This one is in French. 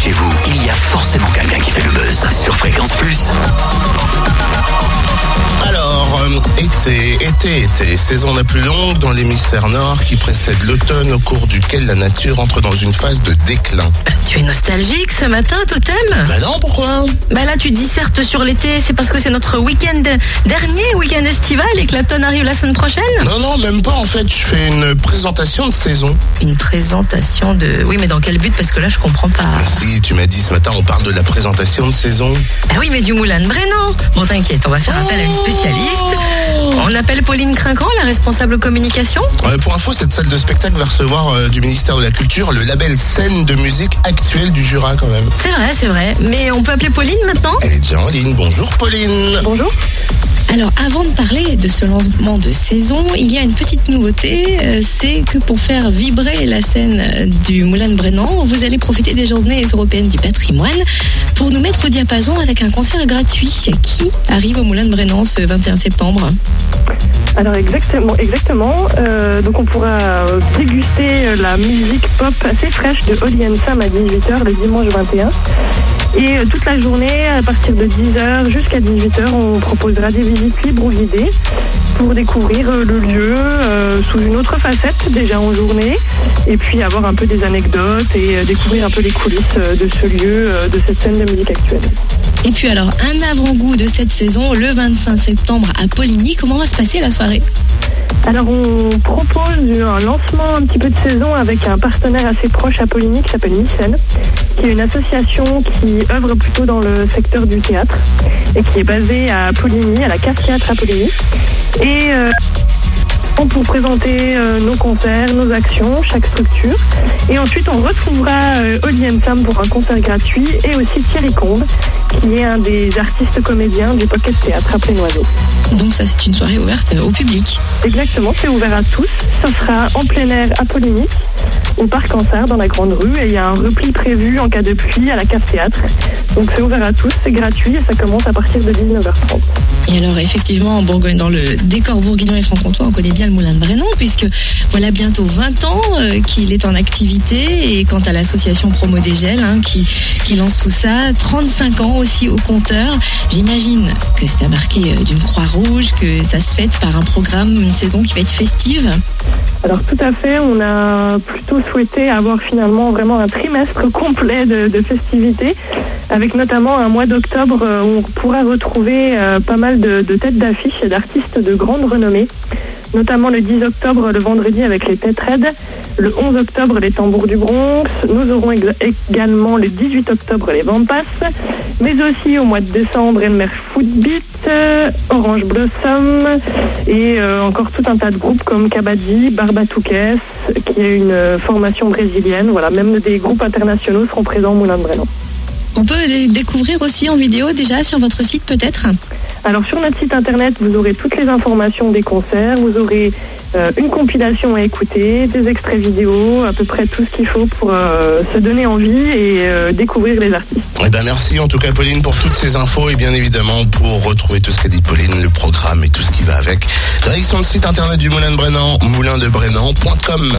chez vous, il y a forcément quelqu'un qui fait le buzz sur Fréquence Plus. Été, saison la plus longue dans l'hémisphère nord qui précède l'automne au cours duquel la nature entre dans une phase de déclin. Tu es nostalgique ce matin, Totem? Bah non, pourquoi? Bah là, tu dissertes sur l'été, c'est parce que c'est notre week-end, dernier week-end estival et que l'automne arrive la semaine prochaine? Non, non, même pas en fait, je fais une présentation de saison. Une présentation de... Oui, mais dans quel but? Parce que là, je comprends pas. Ah si, tu m'as dit ce matin, on parle de la présentation de saison. Ah oui, mais du Moulin de Brennan Bon, t'inquiète, on va faire appel à une spécialiste. On appelle Pauline Crinquant, la responsable communication Euh, pour info, cette salle de spectacle va recevoir euh, du ministère de la Culture le label scène de musique actuelle du Jura quand même. C'est vrai, c'est vrai. Mais on peut appeler Pauline maintenant? Elle est déjà en ligne. Bonjour Pauline. Bonjour. Alors, avant de parler de ce lancement de saison, il y a une petite nouveauté, euh, c'est que pour faire vibrer la scène euh, du Moulin de Brennan, vous allez profiter des Journées européennes du patrimoine pour nous mettre au diapason avec un concert gratuit qui arrive au Moulin de Brennan ce 21 septembre. Alors exactement, exactement. Euh, donc on pourra déguster la musique pop assez fraîche de and Sam à 18h le dimanche 21. Et toute la journée, à partir de 10h jusqu'à 18h, on proposera des libres ou pour découvrir euh, le lieu euh, sous une autre facette déjà en journée et puis avoir un peu des anecdotes et euh, découvrir un peu les coulisses de ce lieu, de cette scène de musique actuelle. Et puis alors, un avant-goût de cette saison, le 25 septembre à Poligny. Comment va se passer la soirée? Alors on propose un lancement un petit peu de saison avec un partenaire assez proche à Poligny qui s'appelle qui est une association qui œuvre plutôt dans le secteur du théâtre et qui est basée à Poligny, à la Cave Théâtre à Poligny. Et euh, pour présenter euh, nos concerts, nos actions, chaque structure. Et ensuite, on retrouvera euh, Sam pour un concert gratuit et aussi Thierry Combe, qui est un des artistes comédiens du Pocket Théâtre à Plénoiseau. Donc ça, c'est une soirée ouverte au public. Exactement, c'est ouvert à tous. Ça sera en plein air à Poligny, au parc Cancer, dans la Grande Rue. Et il y a un repli prévu en cas de pluie à la Cave Théâtre. Donc c'est ouvert à tous, c'est gratuit et ça commence à partir de 19h30. Et alors effectivement, en Bourgogne, dans le décor bourguignon et franc-comtois, on connaît bien le Moulin de Brennan, puisque voilà bientôt 20 ans euh, qu'il est en activité. Et quant à l'association Promo des Gels, hein, qui, qui lance tout ça, 35 ans aussi au compteur. J'imagine que c'est à marquer euh, d'une croix rouge, que ça se fête par un programme, une saison qui va être festive. Alors tout à fait, on a plutôt souhaité avoir finalement vraiment un trimestre complet de, festivités, avec notamment un mois d'octobre euh, où on pourra retrouver euh, pas mal de, de têtes d'affiche et d'artistes de grande renommée, notamment le 10 octobre, le vendredi avec les Têtes Raides, le 11 octobre les Tambours du Bronx, nous aurons également le 18 octobre les Vampas, mais aussi au mois de décembre Elmer Footbeat, euh, Orange Blossom. Et euh, encore tout un tas de groupes comme Kabaddi, Barbatoukes, qui est une euh, formation brésilienne. Voilà, même des groupes internationaux seront présents au Moulin de Brennan. On peut les découvrir aussi en vidéo déjà sur votre site peut-être? Alors sur notre site internet, vous aurez toutes les informations des concerts, vous aurez euh, une compilation à écouter, des extraits vidéo, à peu près tout ce qu'il faut pour euh, se donner envie et euh, découvrir les artistes. Eh ben merci en tout cas Pauline pour toutes ces infos et bien évidemment pour retrouver tout ce qu'a dit Pauline, le programme et tout ce qui va avec. Direction le site internet du Moulin de Brennan, moulindebrennan.com.